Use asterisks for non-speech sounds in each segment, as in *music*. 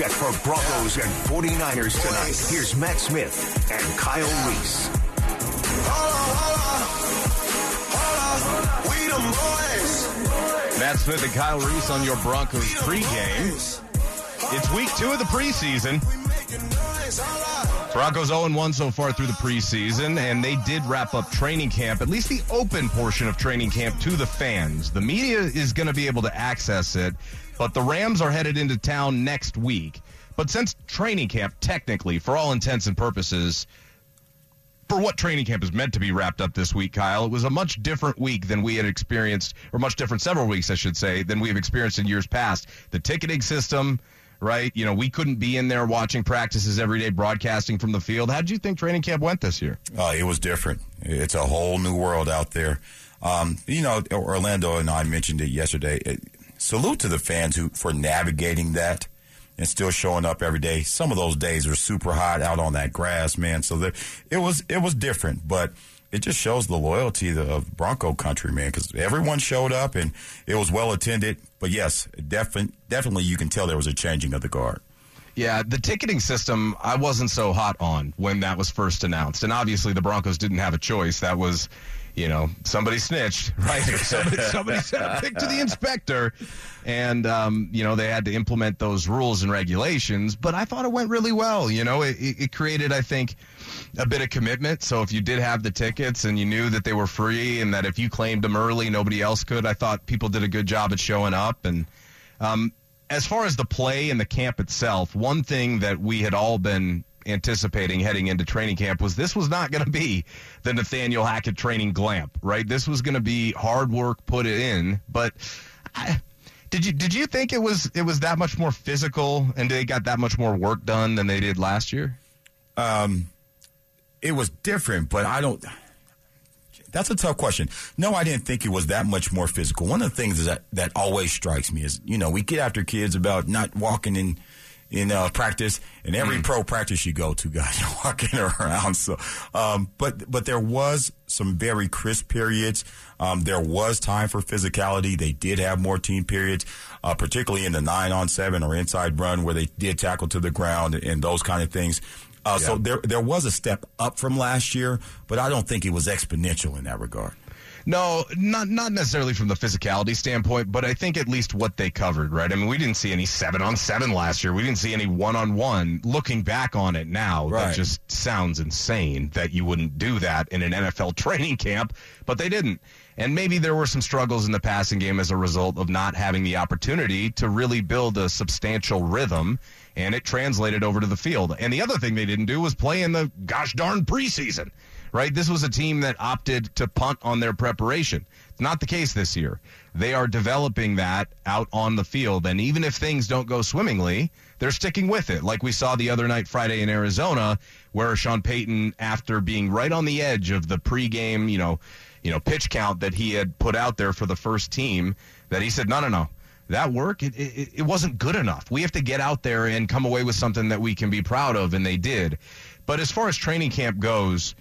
set for Broncos and 49ers tonight. Here's Mat Smith and Kyle Reese. Mat Smith and Kyle Reese on your Broncos pregame. It's week two of the preseason. Broncos 0 1 so far through the preseason, and they did wrap up training camp, at least the open portion of training camp, to the fans. The media is going to be able to access it, but the Rams are headed into town next week. But since training camp, technically, for all intents and purposes, for what training camp is meant to be wrapped up this week, Kyle, it was a much different week than we had experienced, or much different several weeks, I should say, than we have experienced in years past. The ticketing system, right? You know, we couldn't be in there watching practices every day, broadcasting from the field. How did you think training camp went this year? Uh, it was different. It's a whole new world out there. Um, you know, Orlando and I mentioned it yesterday. It, salute to the fans who for navigating that and still showing up every day. Some of those days were super hot out on that grass, man. So there, it was it was different, but it just shows the loyalty of Bronco country, man, because everyone showed up and it was well attended. But yes, definitely, definitely, you can tell there was a changing of the guard. Yeah, the ticketing system I wasn't so hot on when that was first announced, and obviously the Broncos didn't have a choice. That was you know, somebody snitched, *laughs* right? *laughs* somebody, somebody sent a pic to the inspector, and um, you know they had to implement those rules and regulations. But I thought it went really well. You know, it, it created, I think, a bit of commitment. So if you did have the tickets and you knew that they were free, and that if you claimed them early, nobody else could, I thought people did a good job at showing up. And um, as far as the play and the camp itself, one thing that we had all been anticipating heading into training camp was this was not going to be the Nathaniel Hackett training glamp, right? This was going to be hard work, put in. But I, did you did you think it was it was that much more physical and they got that much more work done than they did last year? Um, it was different, but I don't. That's a tough question. No, I didn't think it was that much more physical. One of the things that that always strikes me is, you know, we get after kids about not walking in in uh, practice, and every mm. pro practice you go to, guys *laughs* are walking around. So, um, but but there was some very crisp periods. Um, there was time for physicality. They did have more team periods, uh, particularly in the nine on seven or inside run where they did tackle to the ground and, and those kind of things. Uh, yeah. So there there was a step up from last year, but I don't think it was exponential in that regard. No, not not necessarily from the physicality standpoint, but I think at least what they covered, right? I mean, we didn't see any seven on seven last year. We didn't see any one on one. Looking back on it now, right. that just sounds insane that you wouldn't do that in an NFL *laughs* training camp, but they didn't. And maybe there were some struggles in the passing game as a result of not having the opportunity to really build a substantial rhythm, and it translated over to the field. And the other thing they didn't do was play in the gosh darn preseason right? This was a team that opted to punt on their preparation. It's not the case this year. They are developing that out on the field. And even if things don't go swimmingly, they're sticking with it. Like we saw the other night, Friday in Arizona, where Sean Payton, after being right on the edge of the pregame, you know, you know, pitch count that he had put out there for the first team, that he said, no, no, no that work it, it, it, wasn't good enough we have to get out there and come away with something that we can be proud of and they did but as far as training camp goes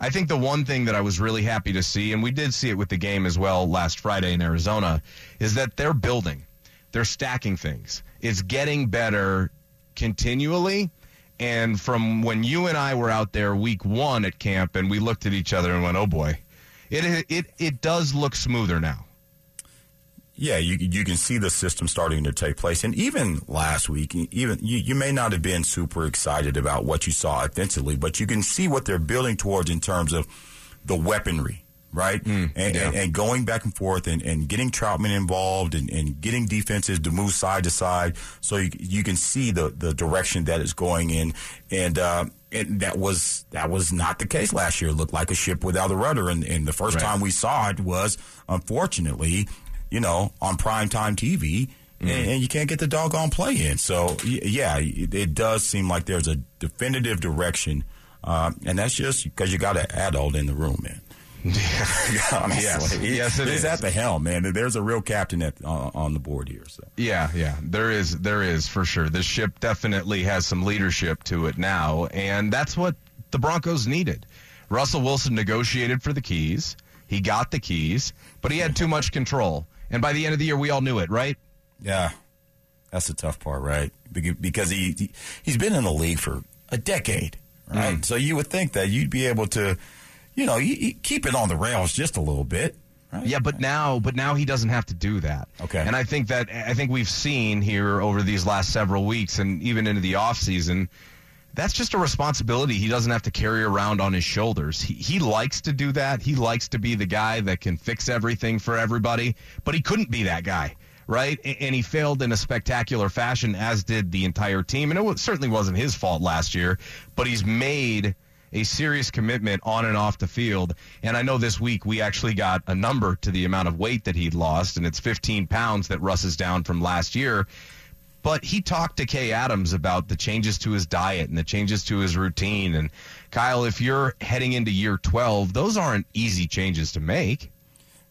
I think the one thing that I was really happy to see, and we did see it with the game as well last Friday in Arizona, is that they're building, they're stacking things. It's getting better continually. And from when you and I were out there week one at camp, and we looked at each other and went, "Oh boy, it it it does look smoother now." Yeah, you you can see the system starting to take place, and even last week, even you, you may not have been super excited about what you saw offensively, but you can see what they're building towards in terms of the weaponry, right? Mm, and, yeah. and, and, going back and forth and, and getting Trautman involved and, and getting defenses to move side to side, so you, you can see the the direction that is going in, and. Uh, and that was that was not the case last year. It looked like a ship without a rudder, and, and the first right. time we saw it was, unfortunately, you know, on primetime TV. Mm-hmm. And, and, you can't get the doggone play in. So, yeah, it, it does seem like there's a definitive direction. Uh, and that's just because you got an adult in the room, man. *laughs* *laughs* yes, yes, it he's is. at the helm, man. There's a real captain at, uh, on the board here. So yeah, yeah, there is, there is for sure. This ship definitely has some leadership to it now, and that's what the Broncos needed. Russell Wilson negotiated for the keys. He got the keys, but he had too much control. And by the end of the year, we all knew it, right? Yeah. That's the tough part, right? Because he, he he's been in the league for a decade, right? Mm. So you would think that you'd be able to, you know, you, you keep it on the rails just a little bit. Right? Yeah, but now, but now he doesn't have to do that. Okay. And I think that I think we've seen here over these last several weeks, and even into the off season, that's just a responsibility he doesn't have to carry around on his shoulders. He, he likes to do that. He likes to be the guy that can fix everything for everybody, but he couldn't be that guy right? And he failed in a spectacular fashion, as did the entire team. And it certainly wasn't his fault last year, but he's made a serious commitment on and off the field. And I know this week we actually got a number to the amount of weight that he'd lost, and it's 15 pounds that Russ is down from last year. But he talked to Kay Adams about the changes to his diet and the changes to his routine. And Kyle, if you're heading into year 12, those aren't easy changes to make.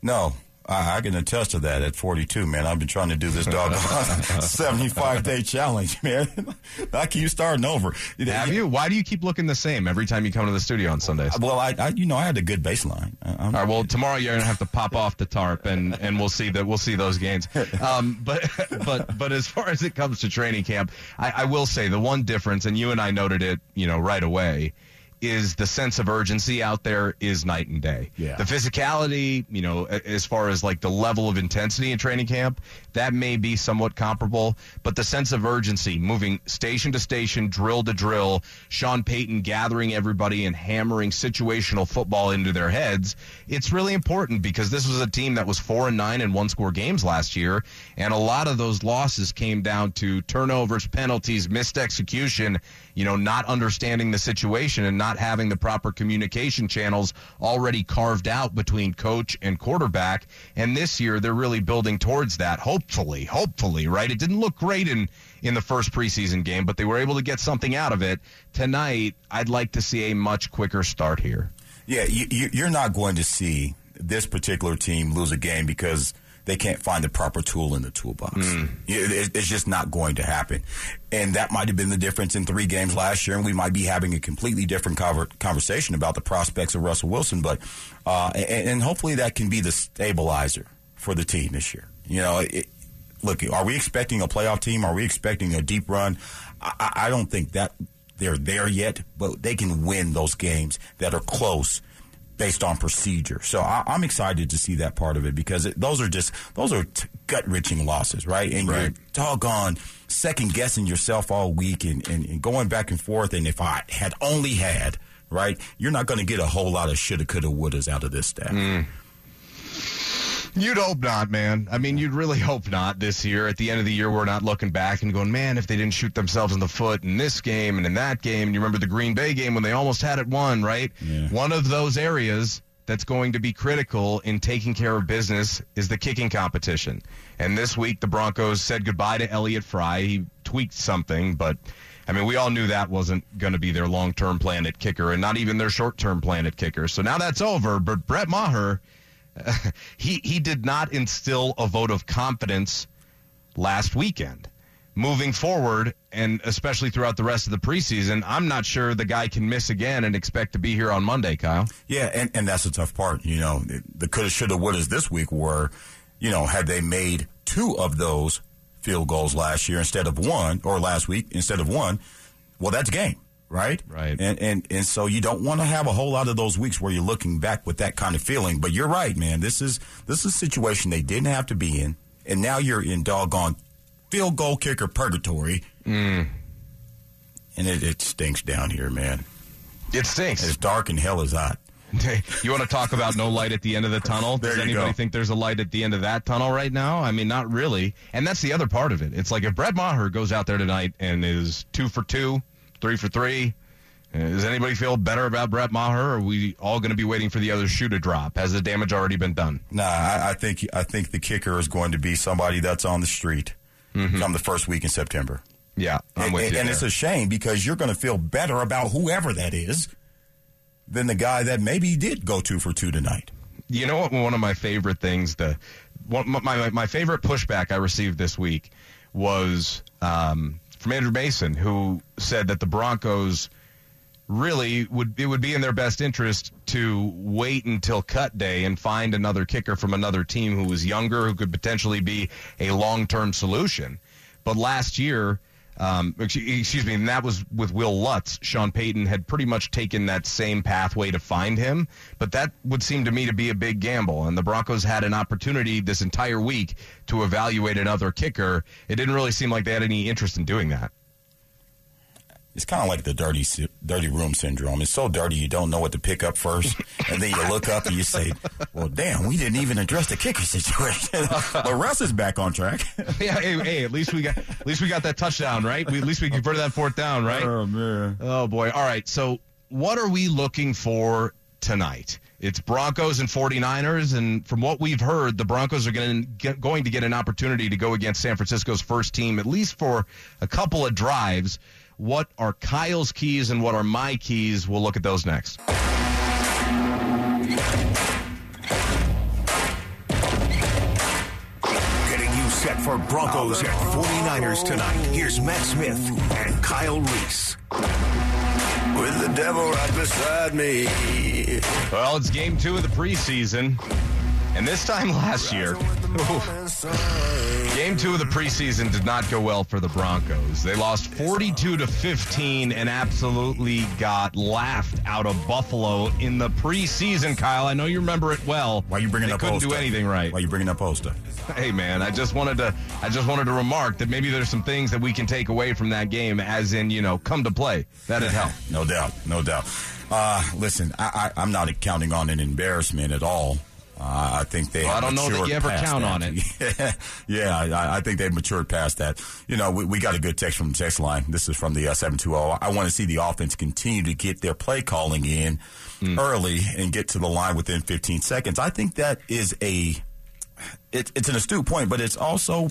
No, I, I, can attest to that at 42, man. I've been trying to do this doggone *laughs* 75 day challenge, man. *laughs* I keep starting over. Have you? Why do you keep looking the same every time you come to the studio on Sundays? Well, I, I you know, I had a good baseline. All right. Well, tomorrow you're gonna have to pop off the tarp, and and we'll see that we'll see those gains. Um, but *laughs* but but as far as it comes to training camp, I, I will say the one difference, and you and I noted it, you know, right away is the sense of urgency out there is night and day. Yeah. The physicality, you know, as far as like the level of intensity in training camp, that may be somewhat comparable, but the sense of urgency, moving station to station, drill to drill, Sean Payton gathering everybody and hammering situational football into their heads, it's really important because this was a team that was 4 and 9 in one score games last year, and a lot of those losses came down to turnovers, penalties, missed execution, you know, not understanding the situation and not having the proper communication channels already carved out between coach and quarterback. And this year, they're really building towards that. Hopefully, hopefully, right? It didn't look great in in the first preseason game, but they were able to get something out of it tonight. I'd like to see a much quicker start here. Yeah, you, you're not going to see this particular team lose a game because they can't find the proper tool in the toolbox. Mm. It's just not going to happen. And that might have been the difference in three games last year, and we might be having a completely different conversation about the prospects of Russell Wilson. But uh, and, and, hopefully that can be the stabilizer for the team this year. You know, it, look, are we expecting a playoff team? Are we expecting a deep run? I, I don't think that they're there yet, but they can win those games that are close based on procedure. So I, am excited to see that part of it because it, those are just those are t- gut wrenching losses, right? And right. you're doggone second guessing yourself all week and, and, and, going back and forth. And if I had only had, right, you're not going to get a whole lot of shoulda, coulda, wouldas out of this staff. Mm. You'd hope not, man. I mean, you'd really hope not this year. At the end of the year, we're not looking back and going, man, if they didn't shoot themselves in the foot in this game and in that game. And you remember the Green Bay game when they almost had it won, right? Yeah. One of those areas that's going to be critical in taking care of business is the kicking competition. And this week, the Broncos said goodbye to Elliott Fry. He tweaked something, but I mean, we all knew that wasn't going to be their long term plan at kicker and not even their short term plan at kicker. So now that's over. But Brett Maher *laughs* he he did not instill a vote of confidence last weekend. Moving forward, and especially throughout the rest of the preseason, I'm not sure the guy can miss again and expect to be here on Monday, Kyle. Yeah, and, and that's the tough part. You know, the coulda, shoulda, wouldas this week were, you know, had they made two of those field goals last year instead of one, or last week instead of one, well, that's game right? Right. And and and so you don't want to have a whole lot of those weeks where you're looking back with that kind of feeling. But you're right, man. This is this is a situation they didn't have to be in, and now you're in doggone field goal kicker purgatory. Mm. And it, it stinks down here, man. It stinks. It's dark and hell is hot. *laughs* you want to talk about no light at the end of the tunnel? Does anybody go. think there's a light at the end of that tunnel right now? I mean, not really. And that's the other part of it. It's like if Brett Maher goes out there tonight and is two for two, three for three. Uh, does anybody feel better about Brett Maher? Or are we all going to be waiting for the other shoe to drop? Has the damage already been done? Nah, I, I think I think the kicker is going to be somebody that's on the street mm-hmm. come the first week in September. Yeah, I'm and, with you. And there. it's a shame because you're going to feel better about whoever that is than the guy that maybe did go two for two tonight. You know what? One of my favorite things, the one, my my favorite pushback I received this week was um, from Andrew Mason, who said that the Broncos really would it would be in their best interest to wait until cut day and find another kicker from another team who was younger who could potentially be a long-term solution. But last year, um, excuse me, and that was with Wil Lutz. Sean Payton had pretty much taken that same pathway to find him, but that would seem to me to be a big gamble. And the Broncos had an opportunity this entire week to evaluate another kicker. It didn't really seem like they had any interest in doing that it's kind of like the dirty dirty room syndrome. It's so dirty you don't know what to pick up first, *laughs* and then you look up and you say, "Well, damn, we didn't even address the kicker situation." *laughs* but Russ is back on track. *laughs* yeah, hey, hey, at least we got at least we got that touchdown, right? We, at least we converted that fourth down, right? Oh man. Oh boy. All right. So, what are we looking for tonight? It's Broncos and 49ers, and from what we've heard, the Broncos are going to get, going to get an opportunity to go against San Francisco's first team, at least for a couple of drives. What are Kyle's keys and what are my keys? We'll look at those next. Getting you set for Broncos at 49ers tonight. Here's Mat Smith and Kyle Reese. With the devil right beside me. Well, it's game two of the preseason. And this time last year, game two of the preseason did not go well for the Broncos. They lost 42 to 15 and absolutely got laughed out of Buffalo in the preseason. Kyle, I know you remember it well. Why are you bringing up? they up couldn't do anything right. Why are you bringing up Osta? Hey man, I just wanted to I just wanted to remark that maybe there's some things that we can take away from that game, as in you know come to play. That'd help. *laughs* no doubt, no doubt. Uh, listen, I, I, I'm not counting on an embarrassment at all. Uh, I think they. Well, I don't know that you ever count that. on it. *laughs* yeah, I, I, think they've matured past that. You know, we, we, got a good text from the text line. This is from the uh, seven two zero. I want to see the offense continue to get their play calling in mm. early and get to the line within 15 seconds. I think that is a. It, it's an astute point, but it's also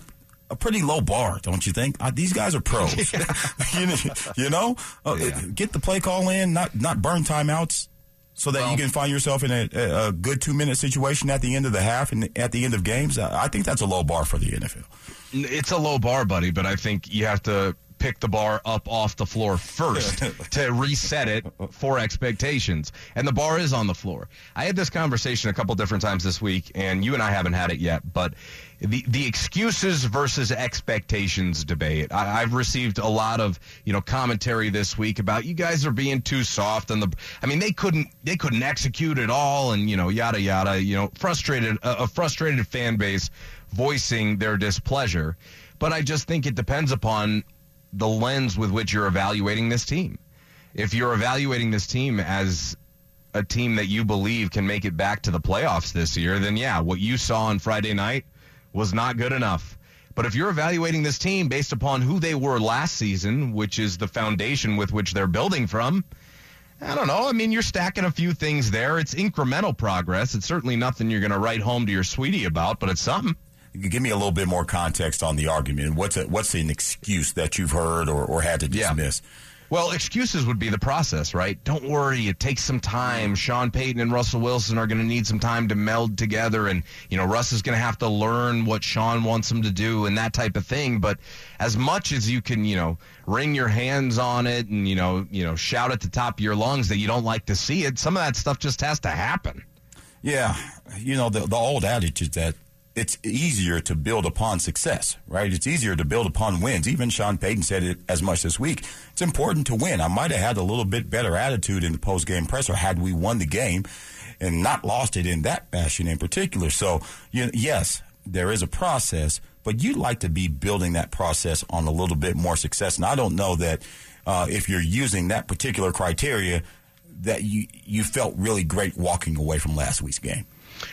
a pretty low bar, don't you think? Uh, these guys are pros. *laughs* *laughs* you know, you know? Uh, yeah. get the play call in, not not burn timeouts so that well, you can find yourself in a, a good two minute situation at the end of the half and at the end of games. I think that's a low bar for the NFL. It's a low bar, buddy, but I think you have to pick the bar up off the floor first *laughs* to reset it for expectations. And the bar is on the floor. I had this conversation a couple different times this week, and you and I haven't had it yet, but the the excuses versus expectations debate. I, have received a lot of you know commentary this week about you guys are being too soft and the. I mean they couldn't they couldn't execute at all and you know yada yada. You know frustrated a, a frustrated fan base voicing their displeasure. But I just think it depends upon the lens with which you're evaluating this team. If you're evaluating this team as a team that you believe can make it back to the playoffs this year, then yeah, what you saw on Friday night was not good enough. But if you're evaluating this team based upon who they were last season, which is the foundation with which they're building from, I don't know. I mean, you're stacking a few things there. It's incremental progress. It's certainly nothing you're going to write home to your sweetie about, but it's something. Give me a little bit more context on the argument. What's a, what's an excuse that you've heard or, or had to dismiss? Yeah. Well, excuses would be the process, right? Don't worry, it takes some time. Sean Payton and Russell Wilson are going to need some time to meld together, and you know Russ is going to have to learn what Sean wants him to do and that type of thing. But as much as you can, you know, wring your hands on it and you know, you know, shout at the top of your lungs that you don't like to see it, some of that stuff just has to happen. Yeah, you know, the the old adage is that it's easier to build upon success, right? It's easier to build upon wins. Even Sean Payton said it as much this week. It's important to win. I might have had a little bit better attitude in the post game presser had we won the game and not lost it in that fashion in particular. So, you, yes, there is a process, but you'd like to be building that process on a little bit more success. And I don't know that uh, if you're using that particular criteria, that you you felt really great walking away from last week's game.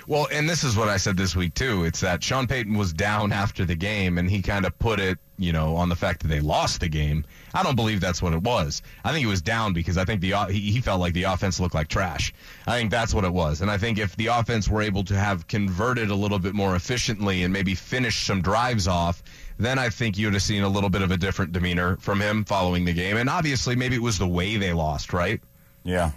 Well, and this is what I said this week too. It's that Sean Payton was down after the game, and he kind of put it, you know, on the fact that they lost the game. I don't believe that's what it was. I think he was down because I think the he, felt like the offense looked like trash. I think that's what it was, and I think if the offense were able to have converted a little bit more efficiently and maybe finish some drives off, then I think you'd have seen a little bit of a different demeanor from him following the game. And obviously, maybe it was the way they lost, right? Yeah,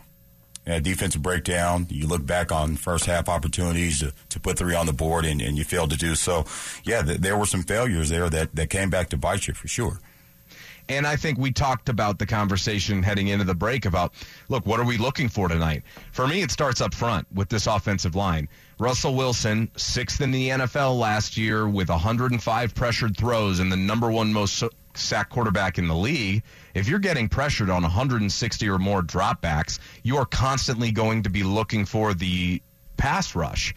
uh, defensive breakdown. You look back on first half opportunities to, to put three on the board, and, and you failed to do so. Yeah, th- there were some failures there that, that came back to bite you for sure. And I think we talked about the conversation heading into the break about, look, what are we looking for tonight? For me, it starts up front with this offensive line. Russell Wilson, sixth in the NFL last year with 105 pressured throws and the number one most sack quarterback in the league. If you're getting pressured on 160 or more dropbacks, you are constantly going to be looking for the pass rush.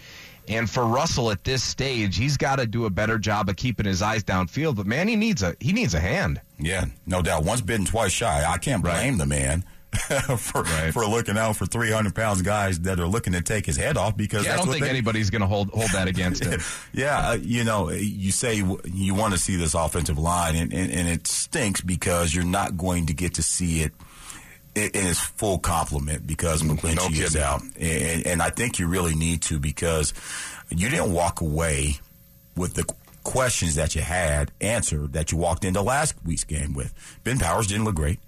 And for Russell at this stage, he's got to do a better job of keeping his eyes downfield. But man, he needs a he needs a hand. Yeah, no doubt. Once bitten, twice shy. I can't blame right. the man. *laughs* for right. for looking out for 300 pounds guys that are looking to take his head off because yeah, I don't think they, anybody's going to hold hold that against him. *laughs* yeah, uh, you know, you say you want to see this offensive line, and, and, and it stinks because you're not going to get to see it in its full complement because McGlinchey no is out, and, and I think you really need to because you didn't walk away with the questions that you had answered that you walked into last week's game with. Ben Powers didn't look great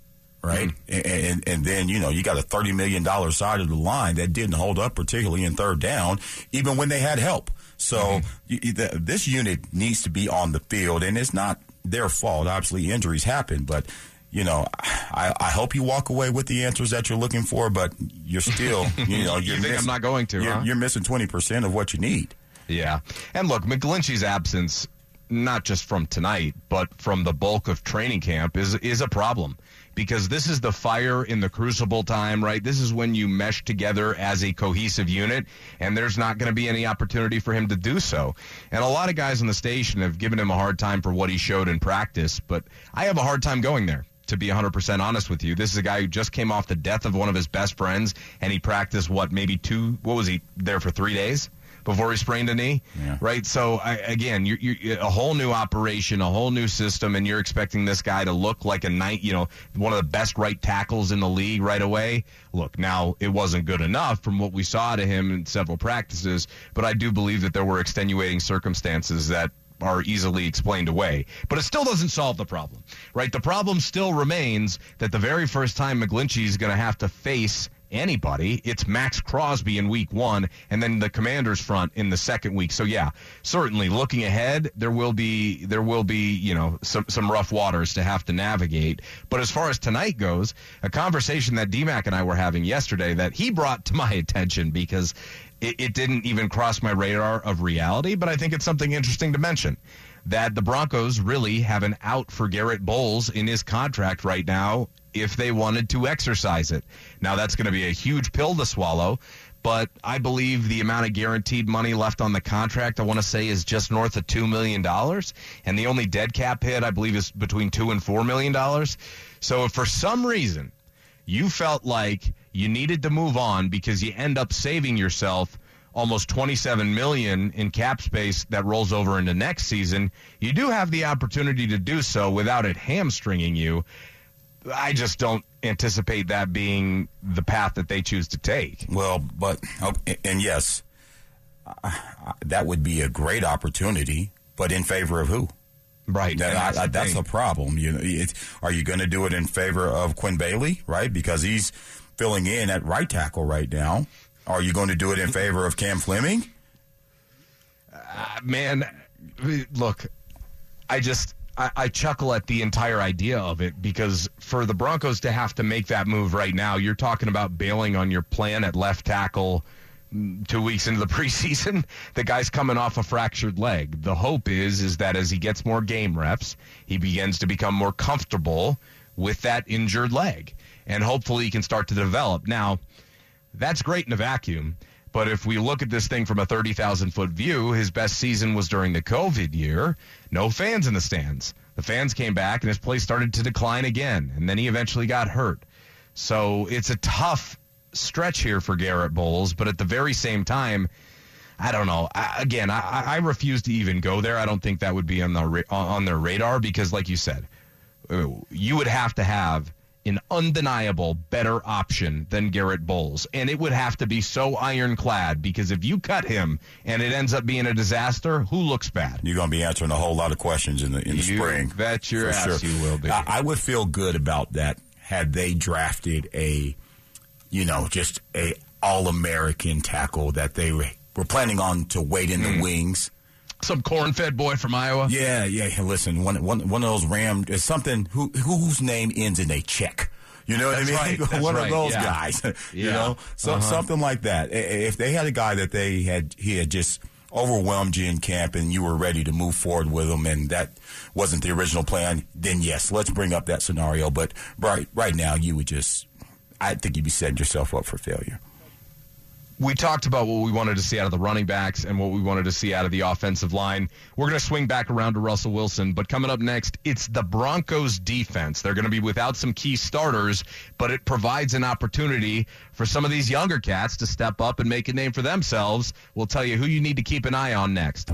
right? Mm-hmm. And, and then you know you got a thirty million dollar side of the line that didn't hold up, particularly in third down, even when they had help. So mm-hmm. you, the, this unit needs to be on the field, and it's not their fault. Obviously, injuries happen, but you know, I, I hope you walk away with the answers that you're looking for, but you're still, *laughs* you know, you're you I'm not going to. You're, huh? you're missing twenty percent of what you need. Yeah, and look, McGlinchey's absence, not just from tonight, but from the bulk of training camp, is is a problem because this is the fire in the crucible time, right? This is when you mesh together as a cohesive unit, and there's not going to be any opportunity for him to do so. And a lot of guys on the station have given him a hard time for what he showed in practice, but I have a hard time going there to be 100% honest with you. This is a guy who just came off the death of one of his best friends, and he practiced, what, maybe two, what was he there for three days? Before he sprained a knee, yeah. right? So I, again, you're, you're, a whole new operation, a whole new system, and you're expecting this guy to look like a night, you know, one of the best right tackles in the league right away. Look, now it wasn't good enough from what we saw to him in several practices, but I do believe that there were extenuating circumstances that are easily explained away. But it still doesn't solve the problem, right? The problem still remains that the very first time McGlinchey is going to have to face anybody. It's Maxx Crosby in week one, and then the Commanders front in the second week. So yeah, certainly looking ahead, there will be there will be you know some some rough waters to have to navigate. But as far as tonight goes, a conversation that DMAC and I were having yesterday that he brought to my *laughs* attention because it, it didn't even cross my radar of reality, but I think it's something interesting to mention that the Broncos really have an out for Garrett Bolles in his contract right now if they wanted to exercise it. Now, that's going to be a huge pill to swallow, but I believe the amount of guaranteed money left on the contract, I want to say, is just north of $2 million. And the only dead cap hit, I believe, is between 2 and $4 million. So if for some reason you felt like you needed to move on because you end up saving yourself almost 27 million in cap space that rolls over into next season, you do have the opportunity to do so without it hamstringing you. I just don't anticipate that being the path that they choose to take. Well, but and yes, that would be a great opportunity, but in favor of who? Right. That, that's, I, I, that's the problem. You know, are you going to do it in favor of Quinn Bailey, right? Because he's filling in at right tackle right now. Are you going to do it in favor of Cam Fleming? Uh, man, look, I just I, chuckle at the entire idea of it because for the Broncos to have to make that move right now, you're talking about bailing on your plan at left tackle mm, two weeks into the *laughs* preseason. The guy's coming off a fractured leg. The hope is is that as he gets more game reps, he begins to become more comfortable with that injured leg, and hopefully he can start to develop. Now, that's great in a vacuum. But if we look at this thing from a 30,000 foot view, his best season was during the COVID year. No fans in the stands. The fans came back and his play started to decline again. And then he eventually got hurt. So it's a tough stretch here for Garrett Bolles. But at the very same time, I don't know. I, again, I, I, refuse to even go there. I don't think that would be on the on their radar because, like you said, uh, you would have to have an undeniable better option than Garrett Bolles. And it would have to be so ironclad because if you cut him and it ends up being a disaster, who looks bad? You're going to be answering a whole lot of questions in the in the you spring. Bet your ass sure. you will be. I, I would feel good about that had they drafted a, you know, just a all American tackle that they were planning on to wait in the mm. wings some corn-fed boy from Iowa. Yeah, yeah. Listen, one one one of those Ram is something who whose name ends in a check. You know what That's I mean? Right. *laughs* One right. of those yeah. guys. *laughs* you Yeah. know, so Uh-huh. something like that. If they had a guy that they had, he had just overwhelmed you in camp, and you were ready to move forward with him, and that wasn't the original plan. Then yes, let's bring up that scenario. But right, right now, you would just, I think you'd be setting yourself up for failure. We talked about what we wanted to see out of the running backs and what we wanted to see out of the offensive line. We're going to swing back around to Russell Wilson, but coming up next, it's the Broncos defense. They're going to be without some key starters, but it provides an opportunity for some of these younger cats to step up and make a name for themselves. We'll tell you who you need to keep an eye on next.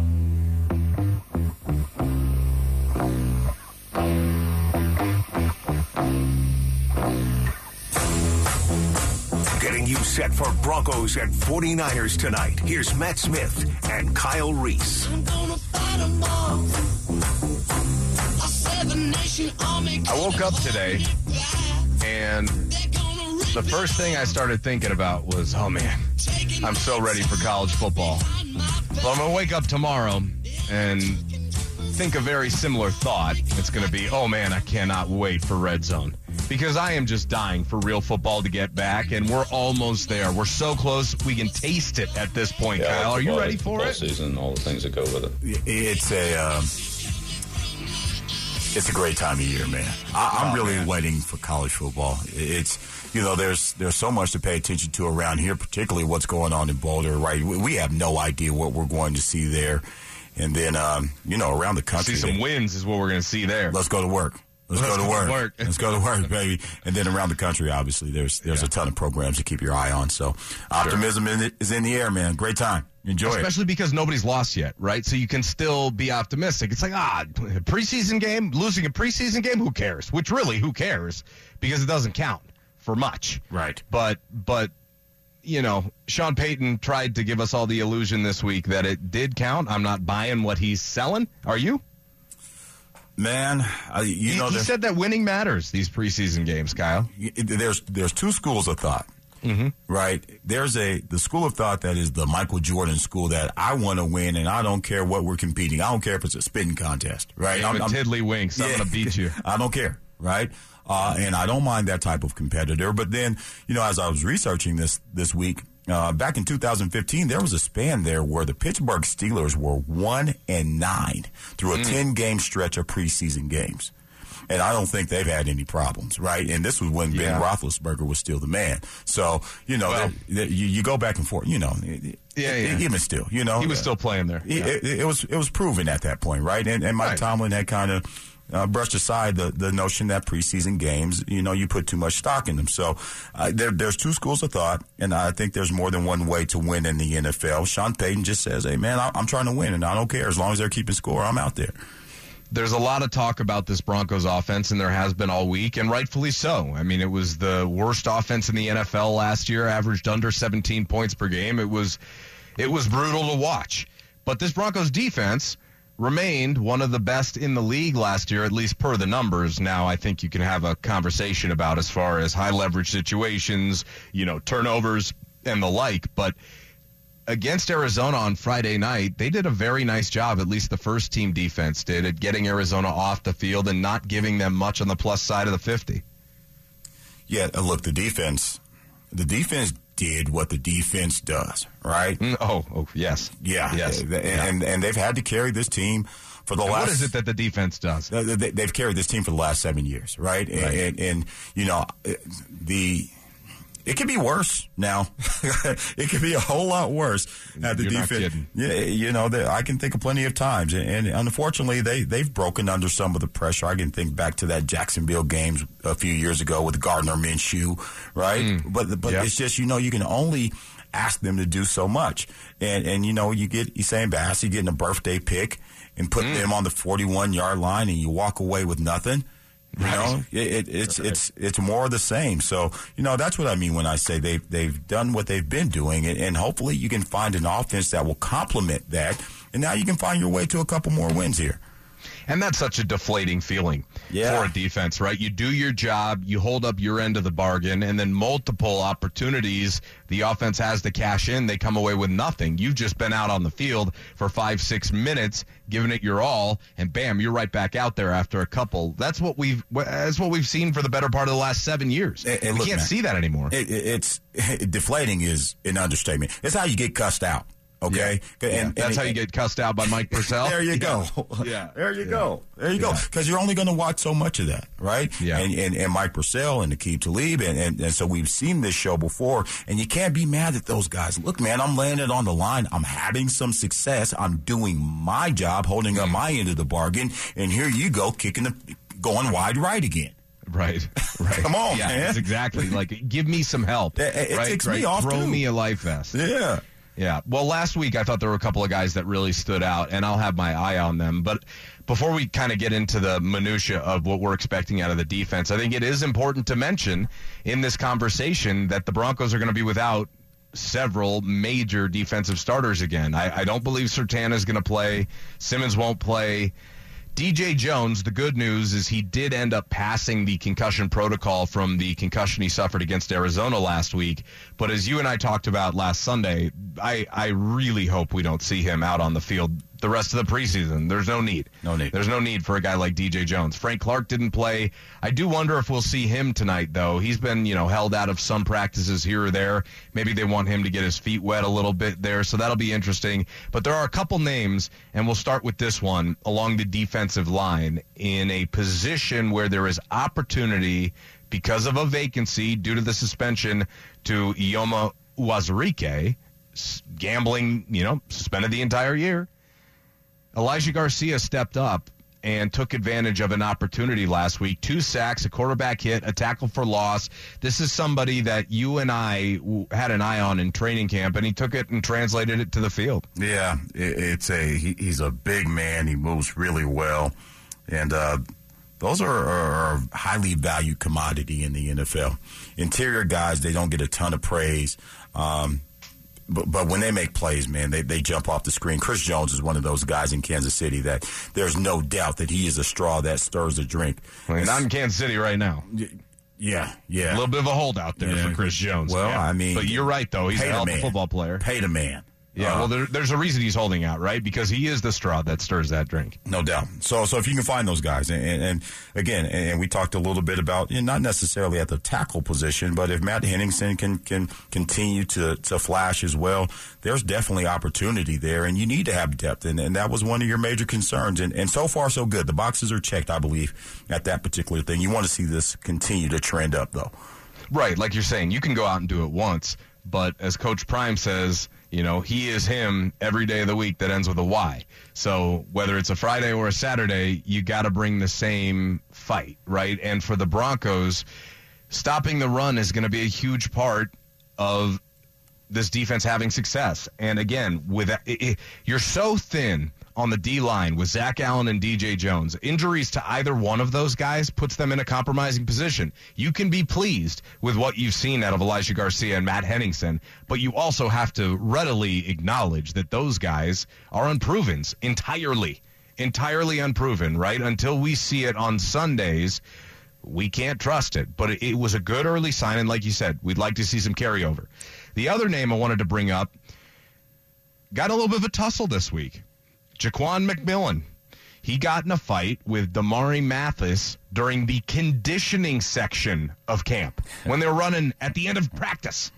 Set for Broncos and 49ers tonight. Here's Mat Smith and Kyle Reese. I woke up today and the first thing I started thinking about was, oh man, I'm so ready for college football. Well, I'm going to wake up tomorrow and think a very similar thought. It's going to be, oh man, I cannot wait for Red Zone. Because I am just dying for real football to get back, and we're almost there. We're so close, we can taste it at this point. Yeah, Kyle, are you ready for football it? Season, all the things that go with it. It's a um, it's a great time of year, man. I, I'm Oh, really man. waiting for college football. It's you know there's there's so much to pay attention to around here, particularly what's going on in Boulder. Right, we, we have no idea what we're going to see there, and then um, you know around the country. See some wins is what we're going to see there. Let's go to work. Let's, Let's go to work. work. Let's go to work, baby. And then around the country, obviously, there's there's a ton of programs to keep your eye on. So optimism in it is in the air, man. Great time. Enjoy it. Especially because nobody's lost yet, right? So you can still be optimistic. It's like, ah, preseason game, losing a preseason game, who cares? Which really, who cares? Because it doesn't count for much. Right. But, but, you know, Sean Payton tried to give us all the illusion this week that it did count. I'm not buying what he's selling. Are you? Man, uh, you he, know he said that winning matters, these preseason games, Kyle. there's there's two schools of thought. Mm-hmm. Right. There's a the school of thought that is the Michael Jordan school that I want to win and I don't care what we're competing. I don't care if it's a spitting contest. Right. I'm, Tiddly winks. I'm Yeah. going to beat you. *laughs* I don't care. Right. Uh, and I don't mind that type of competitor. But then, you know, as I was researching this this week, uh, back in 2015, there was a span there where the Pittsburgh Steelers were one and nine through Mm. a 10 game stretch of preseason games. And I don't think they've had any problems, right? And this was when Ben Roethlisberger was still the man. So, you know, Well- there- there- you, you go back and forth, you know. Yeah, yeah. Even still, you know. He was still playing there. It, Yeah. it, it was it was proven at that point, right? And, and Mike Right. Tomlin had kind of uh, brushed aside the, the notion that preseason games, you know, you put too much stock in them. So uh, there, there's two schools of thought, and I think there's more than one way to win in the NFL. Sean Payton just says, "Hey, man, I, I'm trying to win, and I don't care as long as they're keeping score. I'm out there." There's a lot of talk about this Broncos offense, and there has been all week, and rightfully so. I mean, it was the worst offense in the NFL last year, averaged under 17 points per game. It was, it was brutal to watch. But this Broncos defense remained one of the best in the league last year, at least per the numbers. Now, I think you can have a conversation about as far as high leverage situations, you know, turnovers and the like, but against Arizona on Friday night, they did a very nice job, at least the first team defense did, at getting Arizona off the field and not giving them much on the plus side of the 50. Yeah, look, the defense, the defense did what the defense does, right? Mm, Oh, oh, yes. Yeah, Yes. and, and and they've had to carry this team for the And last. what is it that the defense does? They- They've carried this team for the last seven years, right? And, Right. and, and you know, the it could be worse now. *laughs* it could be a whole lot worse at the You're defense. Yeah, you know, I can think of plenty of times, and, and unfortunately, they they've broken under some of the pressure. I can think back to that Jacksonville games a few years ago with Gardner Minshew, right? But but Mm. Yeah. it's just you know you can only ask them to do so much, and and you know you get Essang Bassey getting a birthday pick and put Mm. them on the 41 yard line, and you walk away with nothing. You Right. know, it, it, it's it's it's more of the same. So you know that's what I mean when I say they've they've done what they've been doing, and, and hopefully you can find an offense that will complement that, and now you can find your way to a couple more wins here. And that's such a deflating feeling yeah. for a defense, right? You do your job, you hold up your end of the bargain, and then multiple opportunities the offense has to cash in, they come away with nothing. You've just been out on the field for five, six minutes, giving it your all, and bam, you're right back out there after a couple. That's what we've that's what we've seen for the better part of the last seven years. And, and we look, can't man, see that anymore. It, it's it, *laughs* deflating is an understatement. It's how you get cussed out. Okay, yeah. And, that's how you get cussed out by Mike Purcell. *laughs* there you go. *laughs* Yeah, *laughs* there you yeah. go. There you go. Because you're only going to watch so much of that, right? Yeah. And and, and Mike Purcell and Aqib Talib, and, and and so we've seen this show before, and you can't be mad at those guys. Look, man, I'm laying it on the line. I'm having some success. I'm doing my job, holding up my end of the bargain, and here you go, kicking the going wide right again. Right, right. Come on, yeah, man. exactly. Like, give me some help. It, it right? takes right? me off. Throw too. me a life vest. Yeah. Yeah. Well, last week I thought there were a couple of guys that really stood out, and I'll have my eye on them. But before we kind of get into the minutia of what we're expecting out of the defense, I think it is important to mention in this conversation that the Broncos are going to be without several major defensive starters again. I, I don't believe Surtain is going to play. Simmons won't play. DJ Jones, the good news is he did end up passing the concussion protocol from the concussion he suffered against Arizona last week. But as you and I talked about last Sunday, I, I really hope we don't see him out on the field the rest of the preseason. There's no need. No need. There's no need for a guy like DJ Jones. Frank Clark didn't play. I do wonder if we'll see him tonight, though. He's been, you know, held out of some practices here or there. Maybe they want him to get his feet wet a little bit there, so that'll be interesting. But there are a couple names, and we'll start with this one along the defensive line in a position where there is opportunity because of a vacancy due to the suspension to Eyioma Uwazurike, gambling, you know, suspended the entire year. Elijah Garcia stepped up and took advantage of an opportunity last week. Two sacks, a quarterback hit, a tackle for loss. This is somebody that you and I had an eye on in training camp, and he took it and translated it to the field. Yeah, it's a he, he's a big man. He moves really well, and uh, those are, are, are highly valued commodity in the NFL. Interior guys, they don't get a ton of praise. Um, but, but when they make plays, man, they, they jump off the screen. Chris Jones is one of those guys in Kansas City that there's no doubt that he is a straw that stirs the drink. Well, not in Kansas City right now. Yeah, yeah. A little bit of a holdout there yeah. for Chris Jones. Well, yeah. I mean, but you're right though. He's a a football player. Paid a man. Yeah, uh, well, there, there's a reason he's holding out, right? Because he is the straw that stirs that drink. No doubt. So, so if you can find those guys, and, and, and again, and we talked a little bit about, you know, not necessarily at the tackle position, but if Matt Henningsen can can continue to to flash as well, there's definitely opportunity there, and you need to have depth, and, and that was one of your major concerns, and and so far so good. The boxes are checked, I believe, at that particular thing. You want to see this continue to trend up, though. Right, like you're saying, you can go out and do it once, but as Coach Prime says you know, he is him every day of the week that ends with a Y. So whether it's a Friday or a Saturday, you got to bring the same fight, right? And for the Broncos, stopping the run is going to be a huge part of this defense having success. And again, with it, it, you're so thin on the D line with Zach Allen and DJ Jones. Injuries to either one of those guys puts them in a compromising position. You can be pleased with what you've seen out of Elijah Garcia and Matt Henningsen, but you also have to readily acknowledge that those guys are unproven entirely. Entirely unproven, right? Until we see it on Sundays, we can't trust it. But it, it was a good early sign, and like you said, we'd like to see some carryover. The other name I wanted to bring up got a little bit of a tussle this week. Ja'Quan McMillian. He got in a fight with Damari Mathis during the conditioning section of camp when they were running at the end of practice.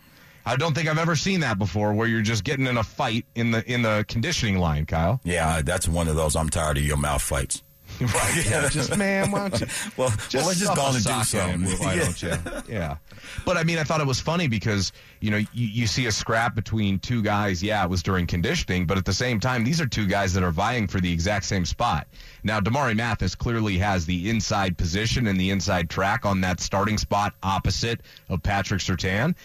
I don't think I've ever seen that before, where you're just getting in a fight in the in the conditioning line, Kyle. Yeah, that's one of those. I'm tired of your mouth fights. *laughs* Right. Yeah. just man, why don't you? *laughs* well, just well, let's just go on and do something. Why yeah. don't you? *laughs* Yeah. But I mean, I thought it was funny because you know you, you see a scrap between two guys. Yeah, it was during conditioning, but at the same time, these are two guys that are vying for the exact same spot. Now, Damari Mathis clearly has the inside position and the inside track on that starting spot opposite of Patrick Surtain.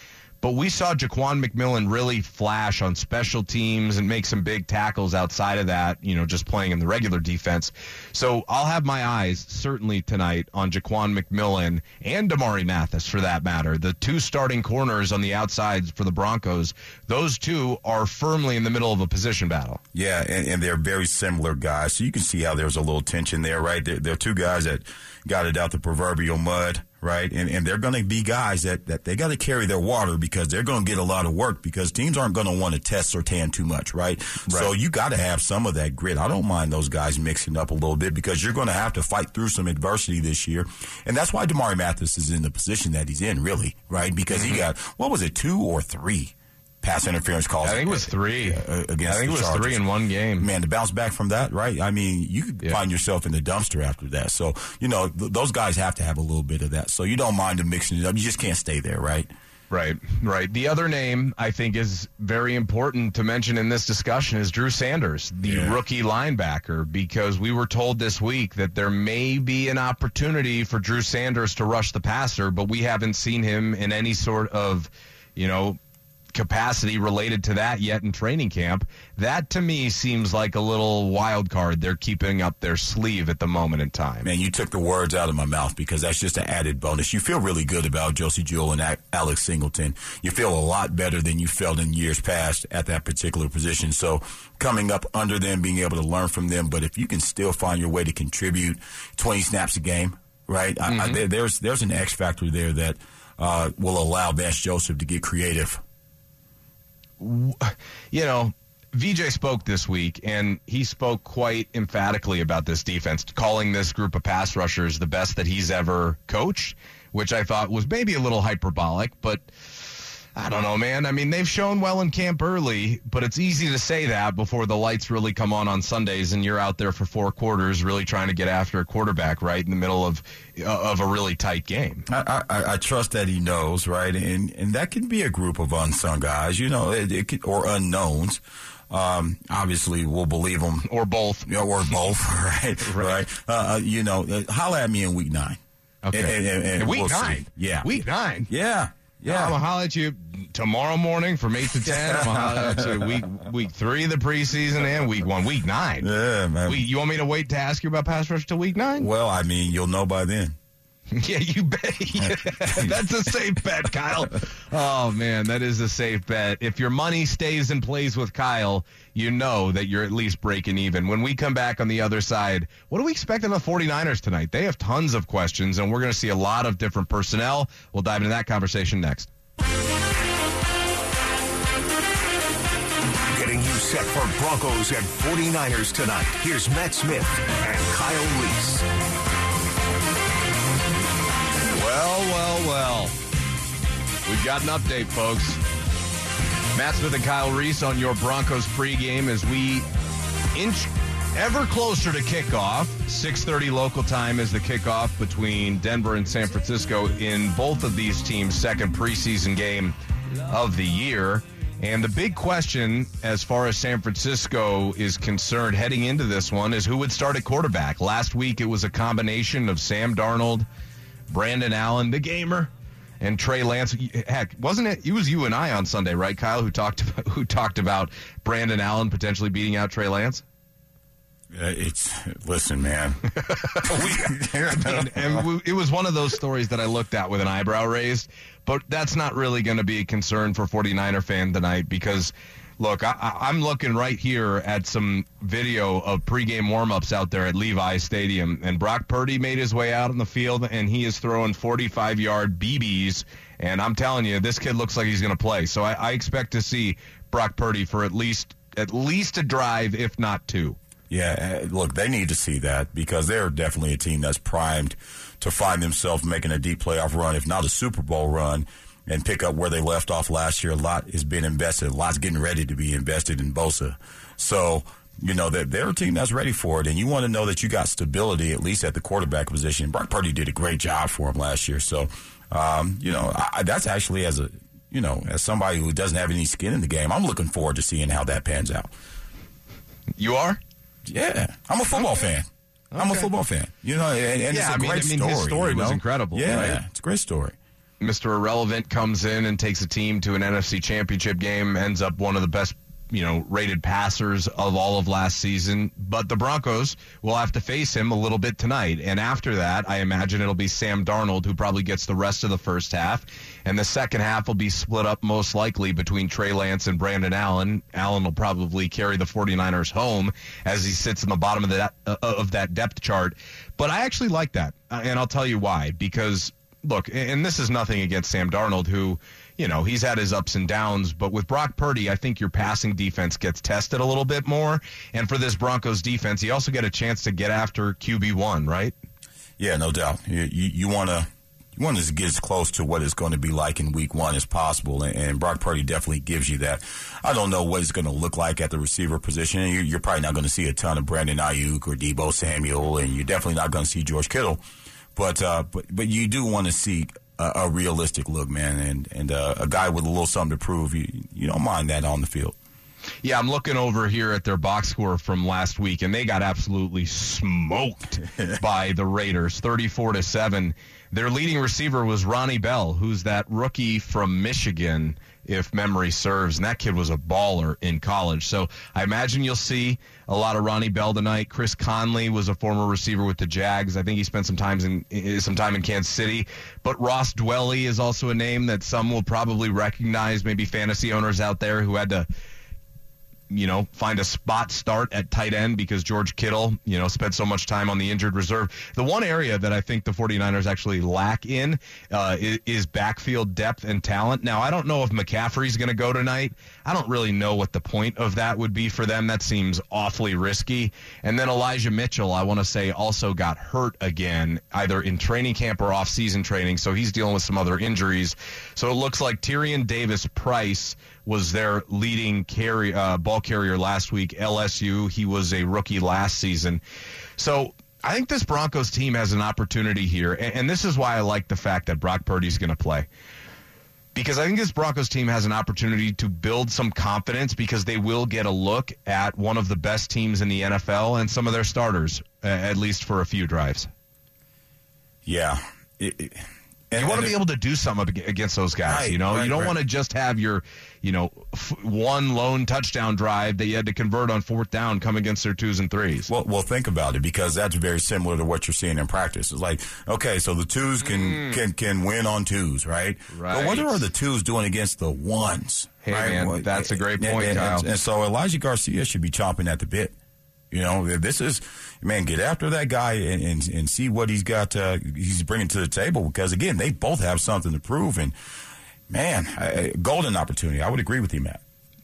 But we saw Ja'Quan McMillian really flash on special teams and make some big tackles outside of that, you know, just playing in the regular defense. So I'll have my eyes certainly tonight on Ja'Quan McMillian and Damari Mathis for that matter. The two starting corners on the outsides for the Broncos, those two are firmly in the middle of a position battle. Yeah, and, and they're very similar guys. So you can see how there's a little tension there, right? They're, they're two guys that got it out the proverbial mud right? And, and they're going to be guys that, that they got to carry their water because they're going to get a lot of work because teams aren't going to want to test Surtain too much, right? right. So you got to have some of that grit. I don't mind those guys mixing up a little bit because you're going to have to fight through some adversity this year. And that's why Damari Mathis is in the position that he's in, really, right? Because mm-hmm. he got, what was it, two or three? Pass interference calls. I think it was three uh, against. I think it was Chargers. three in one game. Man, to bounce back from that, right? I mean, you could yeah. find yourself in the dumpster after that. So you know th- those guys have to have a little bit of that. So you don't mind them mixing it up. You just can't stay there, right? Right, right. The other name I think is very important to mention in this discussion is Drew Sanders, the yeah. rookie linebacker, because we were told this week that there may be an opportunity for Drew Sanders to rush the passer, but we haven't seen him in any sort of, you know, capacity related to that yet in training camp. That to me seems like a little wild card they're keeping up their sleeve at the moment in time. Man, you took the words out of my mouth because that's just an added bonus. You feel really good about Josey Jewell and Alex Singleton. You feel a lot better than you felt in years past at that particular position. So coming up under them, being able to learn from them, but if you can still find your way to contribute 20 snaps a game, right? Mm-hmm. I, I, there's there's an X factor there that uh, will allow Vance Joseph to get creative you know, VJ spoke this week, and he spoke quite emphatically about this defense, calling this group of pass rushers the best that he's ever coached, which I thought was maybe a little hyperbolic, but I don't know, man. I mean, they've shown well in camp early, but it's easy to say that before the lights really come on on Sundays, and you're out there for four quarters, really trying to get after a quarterback right in the middle of uh, of a really tight game. I, I, I, trust that he knows, right, and and that can be a group of unsung guys, you know, it, it could, or unknowns. Um, obviously, we'll believe them, or both, yeah, or both, *laughs* right? *laughs* right. right. Uh, uh, you know, uh, holla at me in week nine. Okay. And, and, and week we'll nine. See. Yeah. Week nine. Yeah. Yeah. I'm gonna holler at you tomorrow morning from eight to *laughs* ten. I'm gonna holler at you week week three of the preseason and week one, week nine. Yeah, man. We, you want me to wait to ask you about pass rush till week nine? Well, I mean, you'll know by then. *laughs* Yeah, you bet. *laughs* *laughs* That's a safe bet, Kyle. Oh man, that is a safe bet. If your money stays and plays with Kyle, you know that you're at least breaking even. When we come back on the other side, what do we expect of the 49ers tonight? They have tons of questions, and we're going to see a lot of different personnel. We'll dive into that conversation next. Getting you set for Broncos and 49ers tonight. Here's Mat Smith and Kyle Reese. Well, well, well. We've got an update, folks. Mat Smith and Kyle Reese on your Broncos pregame as we inch ever closer to kickoff. 6:30 local time is the kickoff between Denver and San Francisco in both of these teams' second preseason game of the year. And the big question, as far as San Francisco is concerned, heading into this one, is who would start at quarterback. Last week, it was a combination of Sam Darnold Brandon Allen, the gamer, and Trey Lance. Heck, wasn't it? It was you and I on Sunday, right, Kyle, who talked *laughs* about, who talked about Brandon Allen potentially beating out Trey Lance. Uh, it's listen, man. *laughs* I mean, and we, it was one of those stories that I looked at with an eyebrow raised, but that's not really going to be a concern for 49er fan tonight because Look, I, am looking right here at some video of pregame warmups out there at Levi Stadium, and Brock Purdy made his way out on the field, and he is throwing 45 yard BBs. And I'm telling you, this kid looks like he's going to play. So I, I expect to see Brock Purdy for at least at least a drive, if not two. Yeah, uh, look, they need to see that because they're definitely a team that's primed to find themselves making a deep playoff run, if not a Super Bowl run and pick up where they left off last year. A lot has been invested. A lot's getting ready to be invested in Bosa. So, you know, that they're a team that's ready for it. And you want to know that you got stability, at least at the quarterback position. Brock Purdy did a great job for him last year. So, um, you know, I, that's actually as a, you know, as somebody who doesn't have any skin in the game, I'm looking forward to seeing how that pans out. You are? Yeah. I'm a football okay. fan. I'm a football fan. You know, and, and yeah, it's a I mean, great I mean, story. His story you know? was incredible. Yeah, right? it's a great story. Mr. Irrelevant comes in and takes a team to an NFC championship game, ends up one of the best you know, rated passers of all of last season. But the Broncos will have to face him a little bit tonight. And after that, I imagine it'll be Sam Darnold who probably gets the rest of the first half. And the second half will be split up most likely between Trey Lance and Brandon Allen. Allen will probably carry the 49ers home as he sits in the bottom of that, uh, of that depth chart. But I actually like that. And I'll tell you why. Because, look, and this is nothing against Sam Darnold, who you know, he's had his ups and downs, but with Brock Purdy, I think your passing defense gets tested a little bit more. And for this Broncos defense, you also get a chance to get after QB1, right? Yeah, no doubt. You, want to. You want to get as close to what it's going to be like in week one as possible, and, and Brock Purdy definitely gives you that. I don't know what it's going to look like at the receiver position. You're, you're probably not going to see a ton of Brandon Aiyuk or Deebo Samuel, and you're definitely not going to see George Kittle. But uh, but but you do want to see a, a realistic look, man, and and uh, a guy with a little something to prove. You you don't mind that on the field. Yeah, I'm looking over here at their box score from last week, and they got absolutely smoked *laughs* by the Raiders, 34 to seven. Their leading receiver was Ronnie Bell, who's that rookie from Michigan if memory serves. And that kid was a baller in college. So I imagine you'll see a lot of Ronnie Bell tonight. Chris Conley was a former receiver with the Jags. I think he spent some time in eh, some time in Kansas City. But Ross Dwelley is also a name that some will probably recognize. Maybe fantasy owners out there who had to you know, find a spot start at tight end because George Kittle, you know, spent so much time on the injured reserve. The one area that I think the 49ers actually lack in uh, is, is, backfield depth and talent. Now, I don't know if McCaffrey's going to go tonight. I don't really know what the point of that would be for them. That seems awfully risky. And then Elijah Mitchell, I want to say, also got hurt again, either in training camp or off-season training. So he's dealing with some other injuries. So it looks like Tyrion Davis-Price was their leading carry, uh, ball carrier last week. LSU, he was a rookie last season. So I think this Broncos team has an opportunity here, and, and this is why I like the fact that Brock Purdy's going to play. Because I think this Broncos team has an opportunity to build some confidence because they will get a look at one of the best teams in the NFL and some of their starters, at least for a few drives. Yeah. It, it, and, you want to be able to do something against those guys. Right, you know, right, you don't right. want to just have your, you know, f- one lone touchdown drive that you had to convert on fourth down come against their twos and threes. Well, well, think about it because that's very similar to what you're seeing in practice. It's like, okay, so the twos can mm. can can win on twos, right? Right. But what are the twos doing against the ones? Hey, man, well, that's a eh, great eh, point, eh, and, Kyle. And, and so Elijah Garcia should be chomping at the bit. You know, this is man, get after that guy and and, and see what he's got. Uh, he's bringing to the table because again, they both have something to prove. And man, I, golden opportunity. I would agree with you, Mat.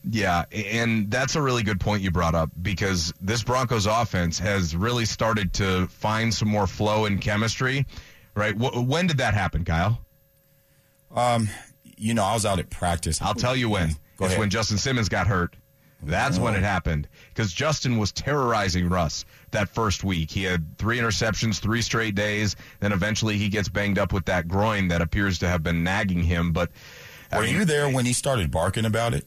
Yeah, and that's a really good point you brought up because this Broncos offense has really started to find some more flow and chemistry. Right? W- when did that happen, Kyle? Um, you know, I was out at practice. I'll tell you when. Go it's ahead. when Justin Simmons got hurt. That's oh. when it oh. happened because Justin was terrorizing Russ that first week. He had three interceptions, three straight days. Then eventually he gets banged up with that groin that appears to have been nagging him. But were I mean, you there when he started barking about it?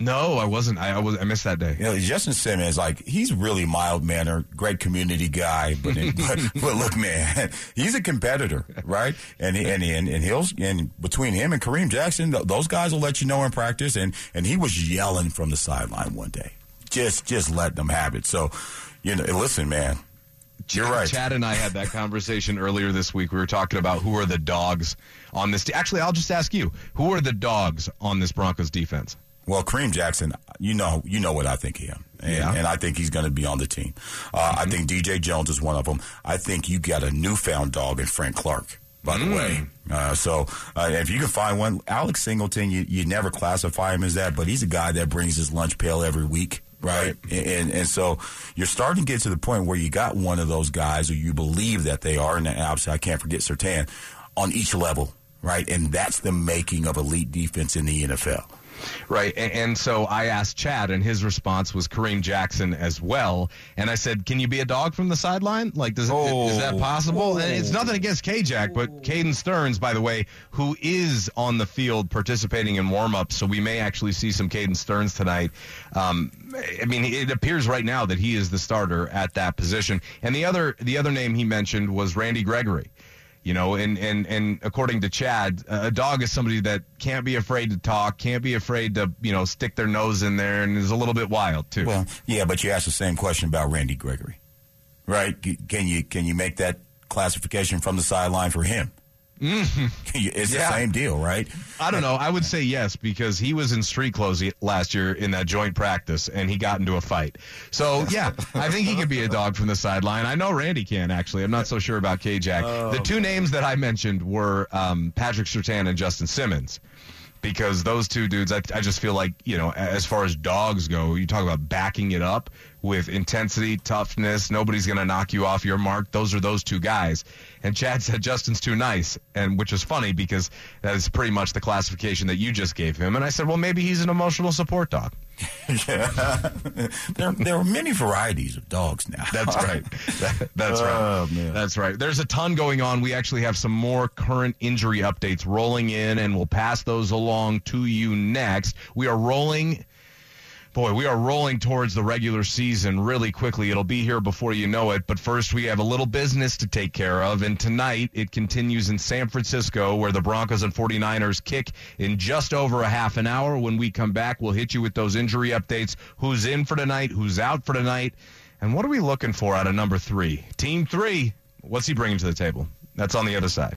No, I wasn't. I, I, was. I missed that day. You know, Justin Simmons, like he's really mild mannered, great community guy. But, *laughs* but, but look, man, he's a competitor, right? And he, and and and he'll and between him and Kareem Jackson, those guys will let you know in practice. And and he was yelling from the sideline one day, just just letting them have it. So, you know, listen, man. You're right. Chad and I had that conversation earlier this week. We were talking about who are the dogs on this. Actually, I'll just ask you: Who are the dogs on this Broncos defense? Well, Kareem Jackson, you know, you know what I think of him, and, yeah. and I think he's going to be on the team. Uh, mm-hmm. I think DJ Jones is one of them. I think you got a newfound dog in Frank Clark. By the mm. way, uh, so uh, if you can find one, Alex Singleton, you, you never classify him as that, but he's a guy that brings his lunch pail every week right? And and so you're starting to get to the point where you got one of those guys, or you believe that they are, and obviously I can't forget Surtain on each level, right? And that's the making of elite defense in the NFL. Right. And, and, so I asked Chad, and his response was Kareem Jackson as well. And I said, Can you be a dog from the sideline? Like, does oh. is that oh. possible? Oh. And it's nothing against K Jack, but Caden Sterns, by the way, who is on the field participating in warm ups. So we may actually see some Caden Sterns tonight. Um, I mean, it appears right now that he is the starter at that position. And the other the other name he mentioned was Randy Gregory You know, and, and, and according to Chad, a dog is somebody that can't be afraid to talk, can't be afraid to, you know, stick their nose in there, and is a little bit wild too. Well, yeah, but you asked the same question about Randy Gregory, right? Can you can you make that classification from the sideline for him? Mm-hmm. *laughs* it's Yeah. the same deal, right? I don't know. I would say yes because he was in street clothes last year in that joint practice and he got into a fight. So *laughs* yeah, I think he could be a dog from the sideline. I know Randy can actually. I'm not so sure about K-Jack. the two names that I mentioned were um, Patrick Surtain and Justin Simmons. Because those two dudes, I, I just feel like, you know, as far as dogs go, you talk about backing it up with intensity, toughness. Nobody's going to knock you off your mark. Those are those two guys. And Chad said Justin's too nice, and which is funny because that is pretty much the classification that you just gave him. And I said, well, maybe he's an emotional support dog. Yeah. *laughs* there, there are many varieties of dogs now. *laughs* That's right. That- that's right. Oh, man. That's right. There's a ton going on. We actually have some more current injury updates rolling in, and we'll pass those along to you next. We are rolling. Boy, we are rolling towards the regular season really quickly. It'll be here before you know it. But first, we have a little business to take care of. And tonight, it continues in San Francisco, where the Broncos and 49ers kick in just over a half an hour. When we come back, we'll hit you with those injury updates who's in for tonight, who's out for tonight, and what are we looking for out of number three? Team three, what's he bringing to the table? That's on the other side.